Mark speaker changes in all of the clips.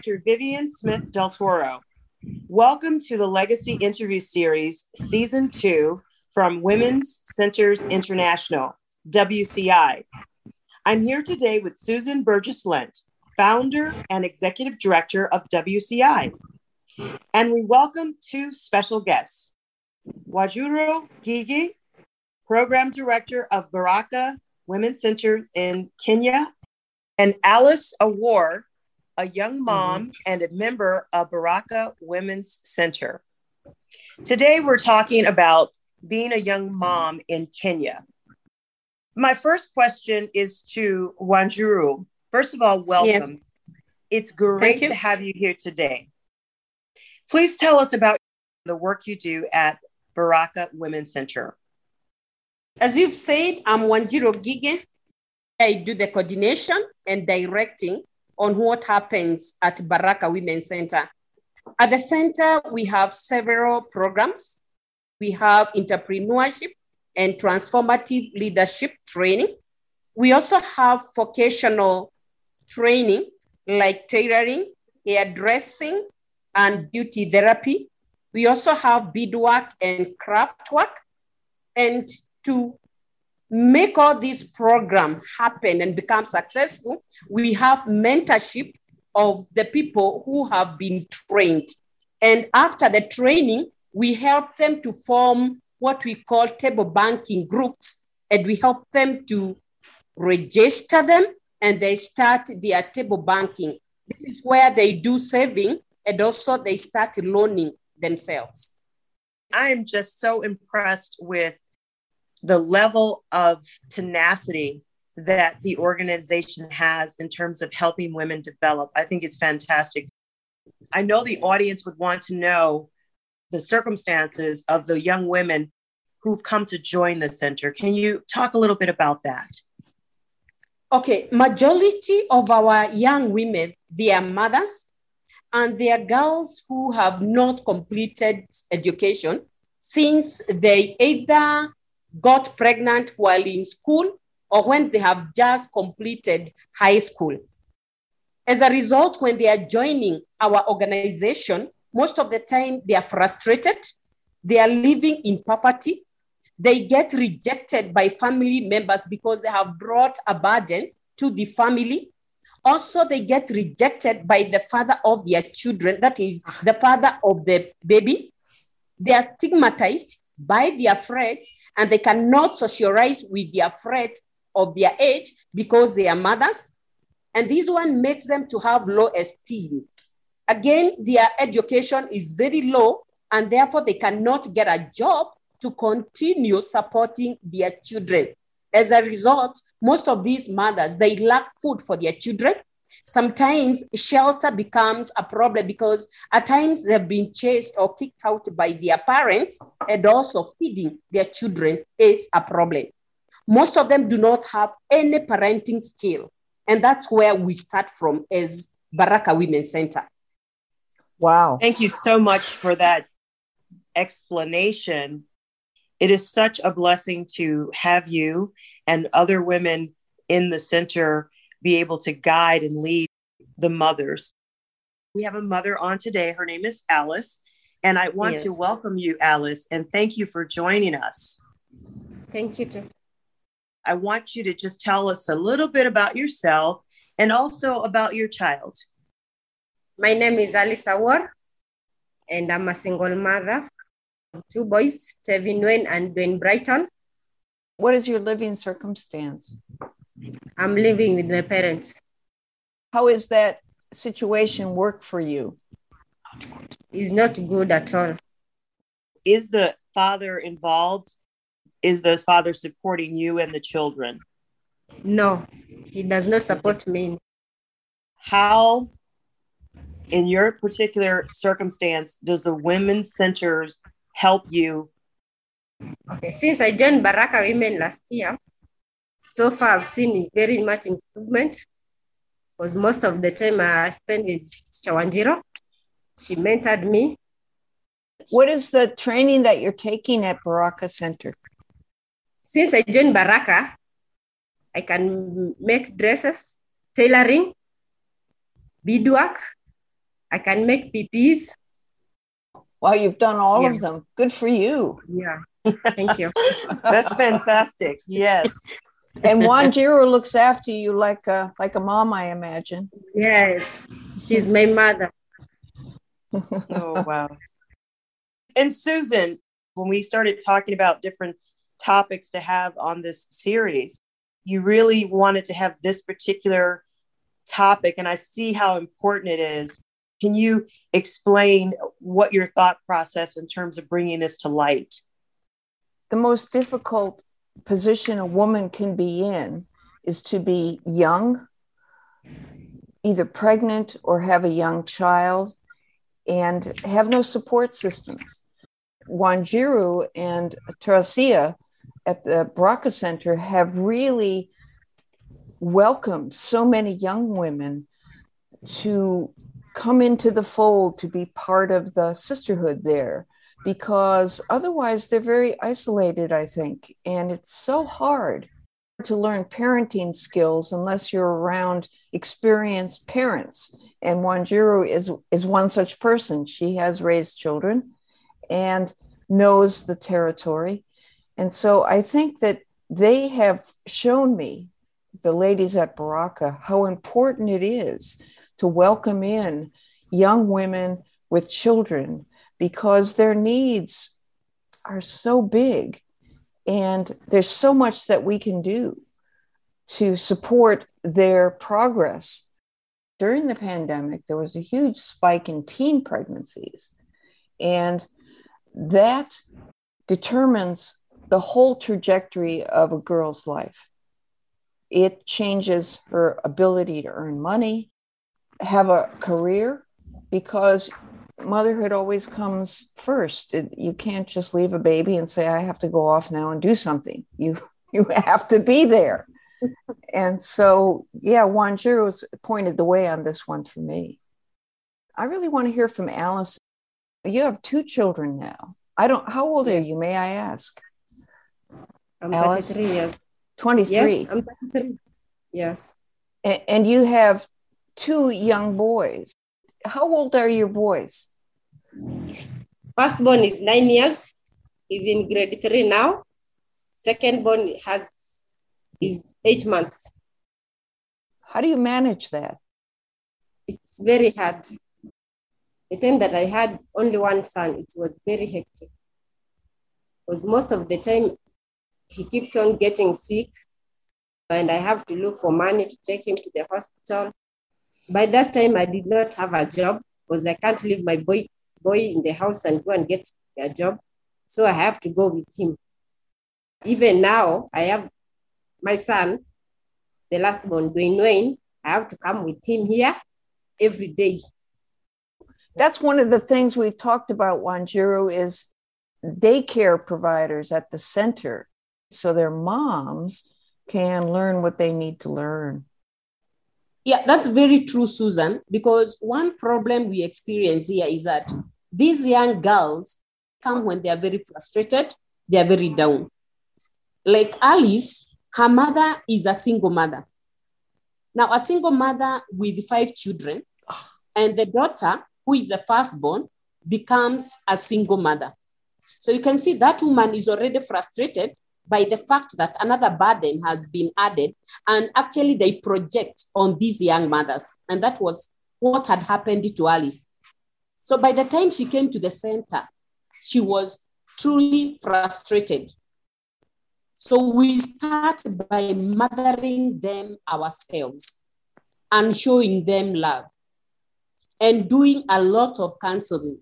Speaker 1: Dr. Vivian Smith Del Toro. Welcome to the Legacy Interview Series, Season 2 from Women's Centers International, WCI. I'm here today with Susan Burgess Lent, founder and executive director of WCI. And we welcome two special guests Wanjiru Gigi, program director of Baraka Women's Centers in Kenya, and Alice Awar, a young mom mm-hmm. and a member of Baraka Women's Center. Today, we're talking about being a young mom in Kenya. My first question is to Wanjiru. First of all, welcome. Yes. It's great to have you here today. Please tell us about the work you do at Baraka Women's Center.
Speaker 2: As you've said, I'm Wanjiru Gige. I do the coordination and directing on what happens at Baraka Women's Center. At the center, we have several programs. We have entrepreneurship and transformative leadership training. We also have vocational training like tailoring, hairdressing, and beauty therapy. We also have beadwork and craft work. And to make all these programs happen and become successful, we have mentorship of the people who have been trained. And after the training, we help them to form what we call table banking groups, and we help them to register them and they start their table banking. This is where they do saving and also they start loaning themselves.
Speaker 1: I am just so impressed with the level of tenacity that the organization has in terms of helping women develop. I think it's fantastic. I know the audience would want to know the circumstances of the young women who've come to join the center. Can you talk a little bit about that?
Speaker 2: Okay, majority of our young women, they are mothers and they are girls who have not completed education since they either got pregnant while in school or when they have just completed high school. As a result, when they are joining our organization, most of the time they are frustrated, they are living in poverty, they get rejected by family members because they have brought a burden to the family. Also, they get rejected by the father of their children, that is, the father of the baby. They are stigmatized by their friends and they cannot socialize with their friends of their age because they are mothers. And this one makes them to have low esteem. Again, their education is very low and therefore they cannot get a job to continue supporting their children. As a result, most of these mothers, they lack food for their children. Sometimes shelter becomes a problem because at times they've been chased or kicked out by their parents, and also feeding their children is a problem. Most of them do not have any parenting skill. And that's where we start from as Baraka Women's Center.
Speaker 1: Wow. Thank you so much for that explanation it is such a blessing to have you and other women in the center be able to guide and lead the mothers. We have a mother on today. Her name is Alice. And I want yes. to welcome you, Alice, and thank you for joining us.
Speaker 3: Thank you, too.
Speaker 1: I want you to just tell us a little bit about yourself and also about your child.
Speaker 3: My name is Alice Awar, and I'm a single mother of two boys, Tevin Wayne and Dwayne Brighton.
Speaker 4: What is your living circumstance?
Speaker 3: I'm living with my parents.
Speaker 4: How is that situation work for you?
Speaker 3: It's not good at all.
Speaker 1: Is the father involved? Is the father supporting you and the children?
Speaker 3: No, he does not support me.
Speaker 1: How, in your particular circumstance, does the women's centers help you?
Speaker 3: Okay, since I joined Baraka Women last year, so far I've seen very much improvement because most of the time I spend with Chawanjiro. She mentored me.
Speaker 4: What is the training that you're taking at Baraka Center?
Speaker 3: Since I joined Baraka, I can make dresses, tailoring, beadwork, I can make PPs.
Speaker 4: Well, you've done all yeah. of them. Good for you.
Speaker 3: Yeah. Thank you.
Speaker 1: That's fantastic. Yes.
Speaker 4: And Wanjiru looks after you like a like a mom, I imagine.
Speaker 3: Yes, she's my mother.
Speaker 1: oh wow. And Susan, when we started talking about different topics to have on this series, you really wanted to have this particular topic, and I see how important it is. Can you explain what your thought process in terms of bringing this to light?
Speaker 4: The most difficult position a woman can be in is to be young, either pregnant or have a young child, and have no support systems. Wanjiru and Teresia at the Baraka Center have really welcomed so many young women to come into the fold to be part of the sisterhood there because otherwise they're very isolated, I think. And it's so hard to learn parenting skills unless you're around experienced parents. And Wanjiru is, is one such person. She has raised children and knows the territory. And so I think that they have shown me, the ladies at Baraka, how important it is to welcome in young women with children because their needs are so big and there's so much that we can do to support their progress. During the pandemic, there was a huge spike in teen pregnancies, and that determines the whole trajectory of a girl's life. It changes her ability to earn money, have a career, because motherhood always comes first. It, you can't just leave a baby and say, I have to go off now and do something. You, you have to be there. and so, yeah, Wanjiru's pointed the way on this one for me. I really want to hear from Alice. You have two children now. I don't, how old are you, may I ask?
Speaker 3: I'm Alice? 33 years.
Speaker 4: 23.
Speaker 3: Yes, I'm 33. Yes.
Speaker 4: And, and you have two young boys. How old are your boys?
Speaker 3: Firstborn is nine years. He's in grade three now. Secondborn has is eight months.
Speaker 4: How do you manage that?
Speaker 3: It's very hard. The time that I had only one son, it was very hectic. Because most of the time he keeps on getting sick, and I have to look for money to take him to the hospital. By that time, I did not have a job because I can't leave my boy boy in the house and go and get a job. So I have to go with him. Even now, I have my son, the last born, Dwayne Wayne. I have to come with him here every day.
Speaker 4: That's one of the things we've talked about, Wanjiru, is daycare providers at the center. So their moms can learn what they need to learn.
Speaker 2: Yeah, that's very true, Susan, because one problem we experience here is that these young girls come when they are very frustrated, they are very down. Like Alice, her mother is a single mother. Now, a single mother with five children, and the daughter, who is the firstborn, becomes a single mother. So you can see that woman is already frustrated by the fact that another burden has been added, and actually they project on these young mothers. And that was what had happened to Alice. So by the time she came to the center, she was truly frustrated. So we start by mothering them ourselves and showing them love and doing a lot of counseling.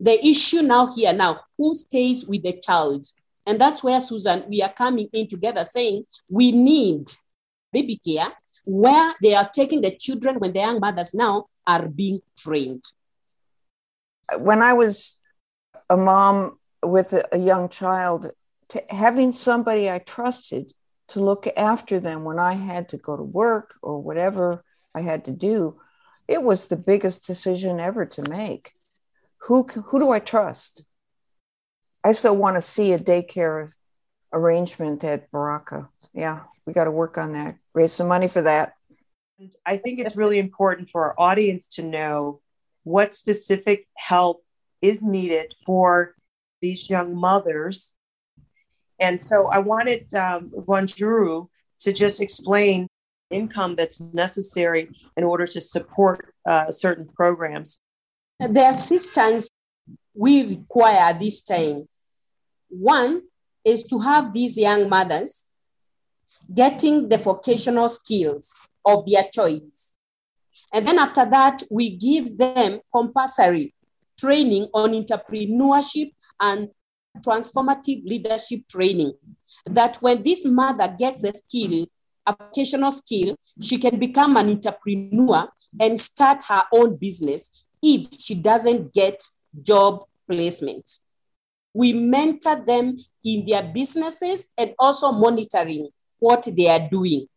Speaker 2: The issue now here now, who stays with the child? And that's where, Susan, we are coming in together saying we need baby care where they are taking the children when the young mothers now are being trained.
Speaker 4: When I was a mom with a, young child, having somebody I trusted to look after them when I had to go to work or whatever I had to do, it was the biggest decision ever to make. Who, who do I trust? I still want to see a daycare arrangement at Baraka. Yeah, we got to work on that. Raise some money for that.
Speaker 1: I think it's really important for our audience to know what specific help is needed for these young mothers. And so I wanted um, Wanjiru to just explain income that's necessary in order to support uh, certain programs.
Speaker 2: The assistance we require this time one is to have these young mothers getting the vocational skills of their choice. And then after that, we give them compulsory training on entrepreneurship and transformative leadership training. That when this mother gets a skill, a vocational skill, she can become an entrepreneur and start her own business if she doesn't get job placement. We mentor them in their businesses and also monitoring what they are doing.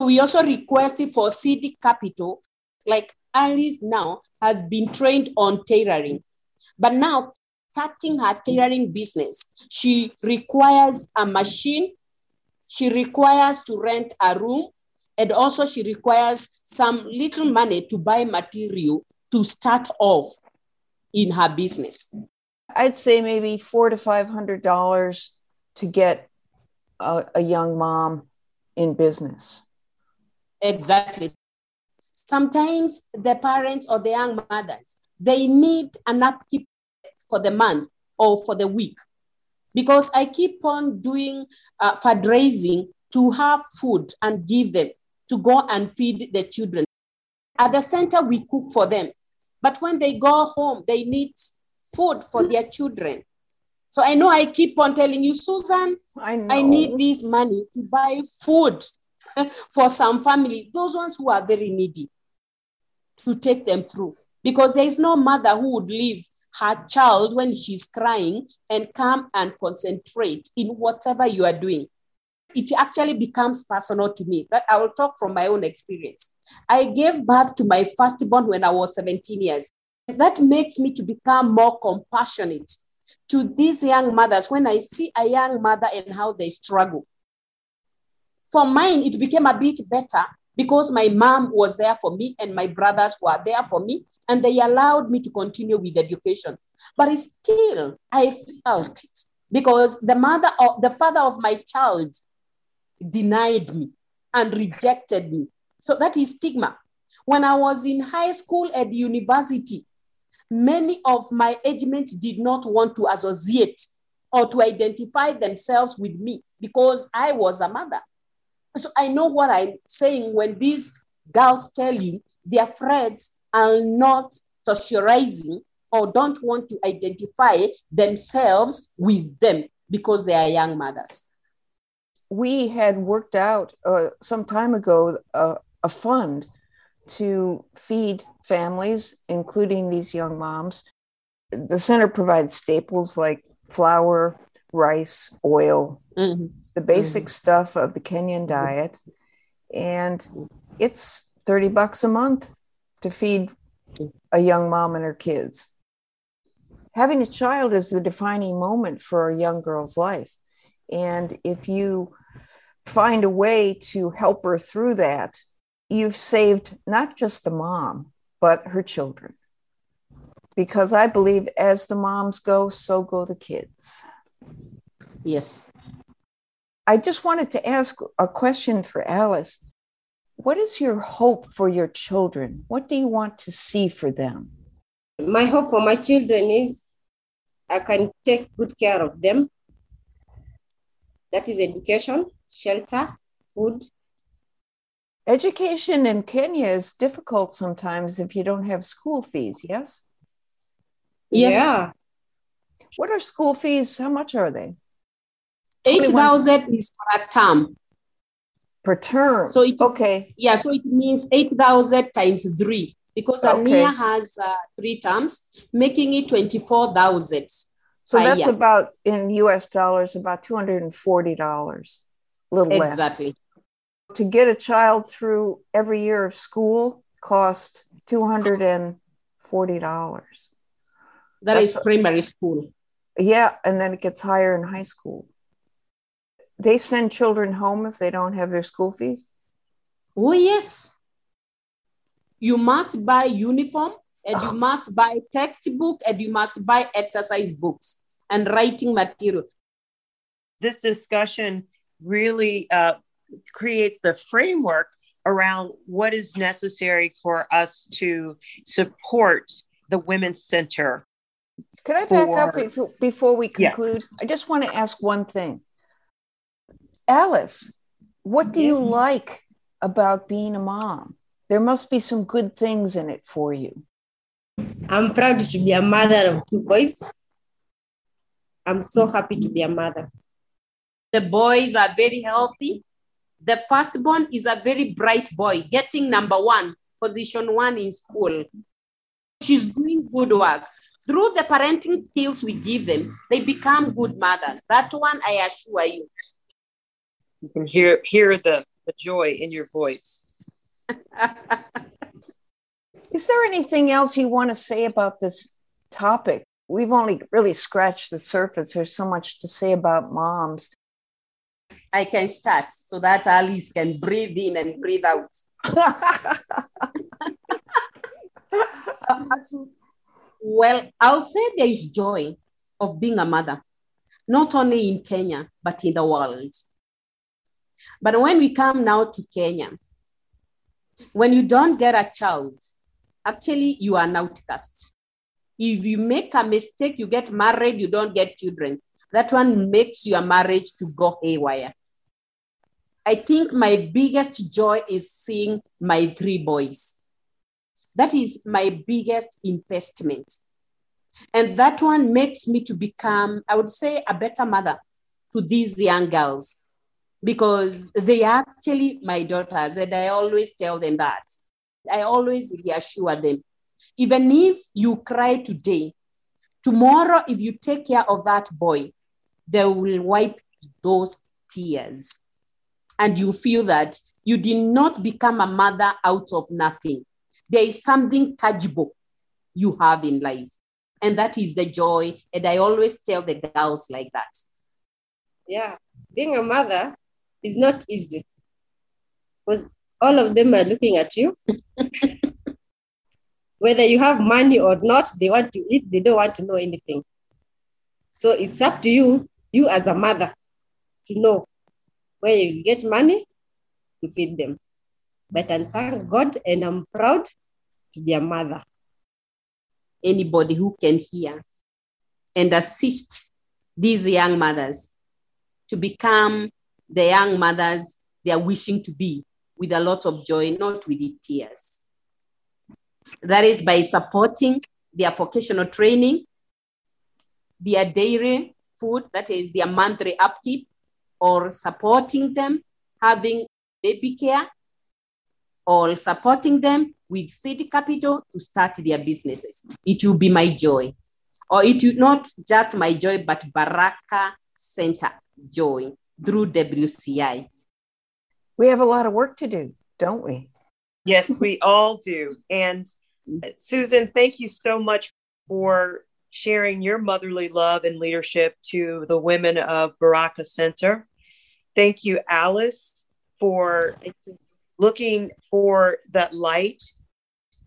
Speaker 2: We also requested for seed capital, like Alice now has been trained on tailoring, but now starting her tailoring business, she requires a machine, she requires to rent a room, and also she requires some little money to buy material to start off in her business.
Speaker 4: I'd say maybe four to five hundred dollars to get a, a young mom in business.
Speaker 2: Exactly. Sometimes the parents or the young mothers they need an upkeep for the month or for the week because I keep on doing uh, fundraising to have food and give them to go and feed the children. At the center, we cook for them. But when they go home, they need food for their children. So I know I keep on telling you, Susan, I, I need this money to buy food for some family, those ones who are very needy, to take them through. Because there is no mother who would leave her child when she's crying and come and concentrate in whatever you are doing. It actually becomes personal to me. But I will talk from my own experience. I gave birth to my firstborn when I was 17 years. That makes me to become more compassionate to these young mothers when I see a young mother and how they struggle. For mine, it became a bit better because my mom was there for me and my brothers were there for me and they allowed me to continue with education. But still, I felt it because the mother of the father of my child denied me and rejected me. So that is stigma. When I was in high school at university, many of my age mates did not want to associate or to identify themselves with me because I was a mother. So I know what I'm saying when these girls tell you their friends are not socializing or don't want to identify themselves with them because they are young mothers.
Speaker 4: We had worked out uh, some time ago uh, a fund to feed families, including these young moms. The center provides staples like flour, rice, oil, mm-hmm. The basic mm-hmm. stuff of the Kenyan diet. And it's 30 bucks a month to feed a young mom and her kids. Having a child is the defining moment for a young girl's life. And if you find a way to help her through that, you've saved not just the mom, but her children. Because I believe as the moms go, so go the kids.
Speaker 2: Yes.
Speaker 4: I just wanted to ask a question for Alice. What is your hope for your children? What do you want to see for them?
Speaker 3: My hope for my children is I can take good care of them. That is education, shelter, food,
Speaker 4: Education in Kenya is difficult sometimes if you don't have school fees, yes?
Speaker 2: Yes. Yeah.
Speaker 4: What are school fees? How much are they?
Speaker 2: 8,000 is per term.
Speaker 4: Per term.
Speaker 2: So it,
Speaker 4: okay.
Speaker 2: Yeah, so it means 8,000 times three because okay. Kenya has uh, three terms, making it 24,000.
Speaker 4: So that's year. about in US dollars, about $240, a little exactly.
Speaker 2: less. Exactly
Speaker 4: to get a child through every year of school cost $240.
Speaker 2: That That's is primary school.
Speaker 4: Yeah, and then it gets higher in high school. They send children home if they don't have their school fees?
Speaker 2: Oh, yes. You must buy uniform and you must buy textbook and you must buy exercise books and writing material.
Speaker 1: This discussion really uh, creates the framework around what is necessary for us to support the Women's Center.
Speaker 4: Could I back
Speaker 1: For-
Speaker 4: up before, before we
Speaker 1: Yeah.
Speaker 4: conclude? I just want to ask one thing. Alice, what do you like about being a mom? There must be some good things in it for you.
Speaker 3: I'm proud to be a mother of two boys. I'm so happy to be a mother.
Speaker 2: The boys are very healthy. The firstborn is a very bright boy, getting number one, position one in school. She's doing good work. Through the parenting skills we give them, they become good mothers. That one, I assure you.
Speaker 1: You can hear hear the, the joy in your voice.
Speaker 4: Is there anything else you want to say about this topic? We've only really scratched the surface. There's so much to say about moms.
Speaker 2: I can start so that Alice can breathe in and breathe out. Well, I'll say there is joy of being a mother, not only in Kenya, but in the world. But when we come now to Kenya, when you don't get a child, actually you are an outcast. If you make a mistake, you get married, you don't get children. That one makes your marriage to go haywire. I think my biggest joy is seeing my three boys. That is my biggest investment. And that one makes me to become, I would say, a better mother to these young girls because they are actually my daughters. And I always tell them that. I always reassure them. Even if you cry today, tomorrow, if you take care of that boy, they will wipe those tears. And you feel that you did not become a mother out of nothing. There is something tangible you have in life. And that is the joy. And I always tell the girls like that.
Speaker 3: Yeah, being a mother is not easy because all of them are looking at you. Whether you have money or not, they want to eat, they don't want to know anything. So it's up to you, you as a mother, to know where you get money to feed them. But I thank God and I'm proud to be a mother.
Speaker 2: Anybody who can hear and assist these young mothers to become the young mothers they are wishing to be with a lot of joy, not with tears. That is by supporting their vocational training, their daily food, that is their monthly upkeep, or supporting them having baby care, or supporting them with seed capital to start their businesses. It will be my joy. Or it will not just my joy, but Baraka Center joy through WCI.
Speaker 4: We have a lot of work to do, don't we?
Speaker 1: Yes, we all do. And uh, Susan, thank you so much for sharing your motherly love and leadership to the women of Baraka Center. Thank you, Alice, for looking for that light,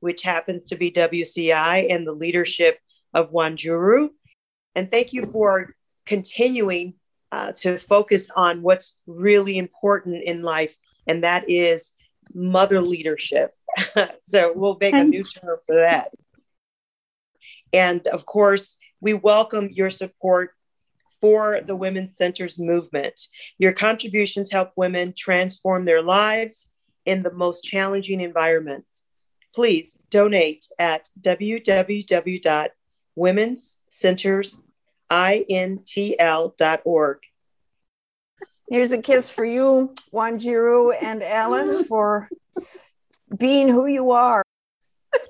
Speaker 1: which happens to be WCI and the leadership of Wanjiru. And thank you for continuing uh, to focus on what's really important in life, and that is mother leadership. so we'll make a new term for that. And of course, we welcome your support for the Women's Centers movement. Your contributions help women transform their lives in the most challenging environments. Please donate at www.womenscentersintl.org.
Speaker 4: Here's a kiss for you, Wanjiru and Alice, for being who you are.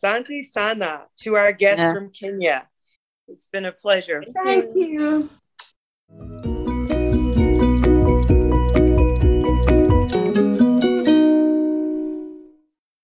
Speaker 1: Santi Sana to our guests
Speaker 2: Yeah.
Speaker 1: from Kenya. It's been a pleasure.
Speaker 2: Thank you.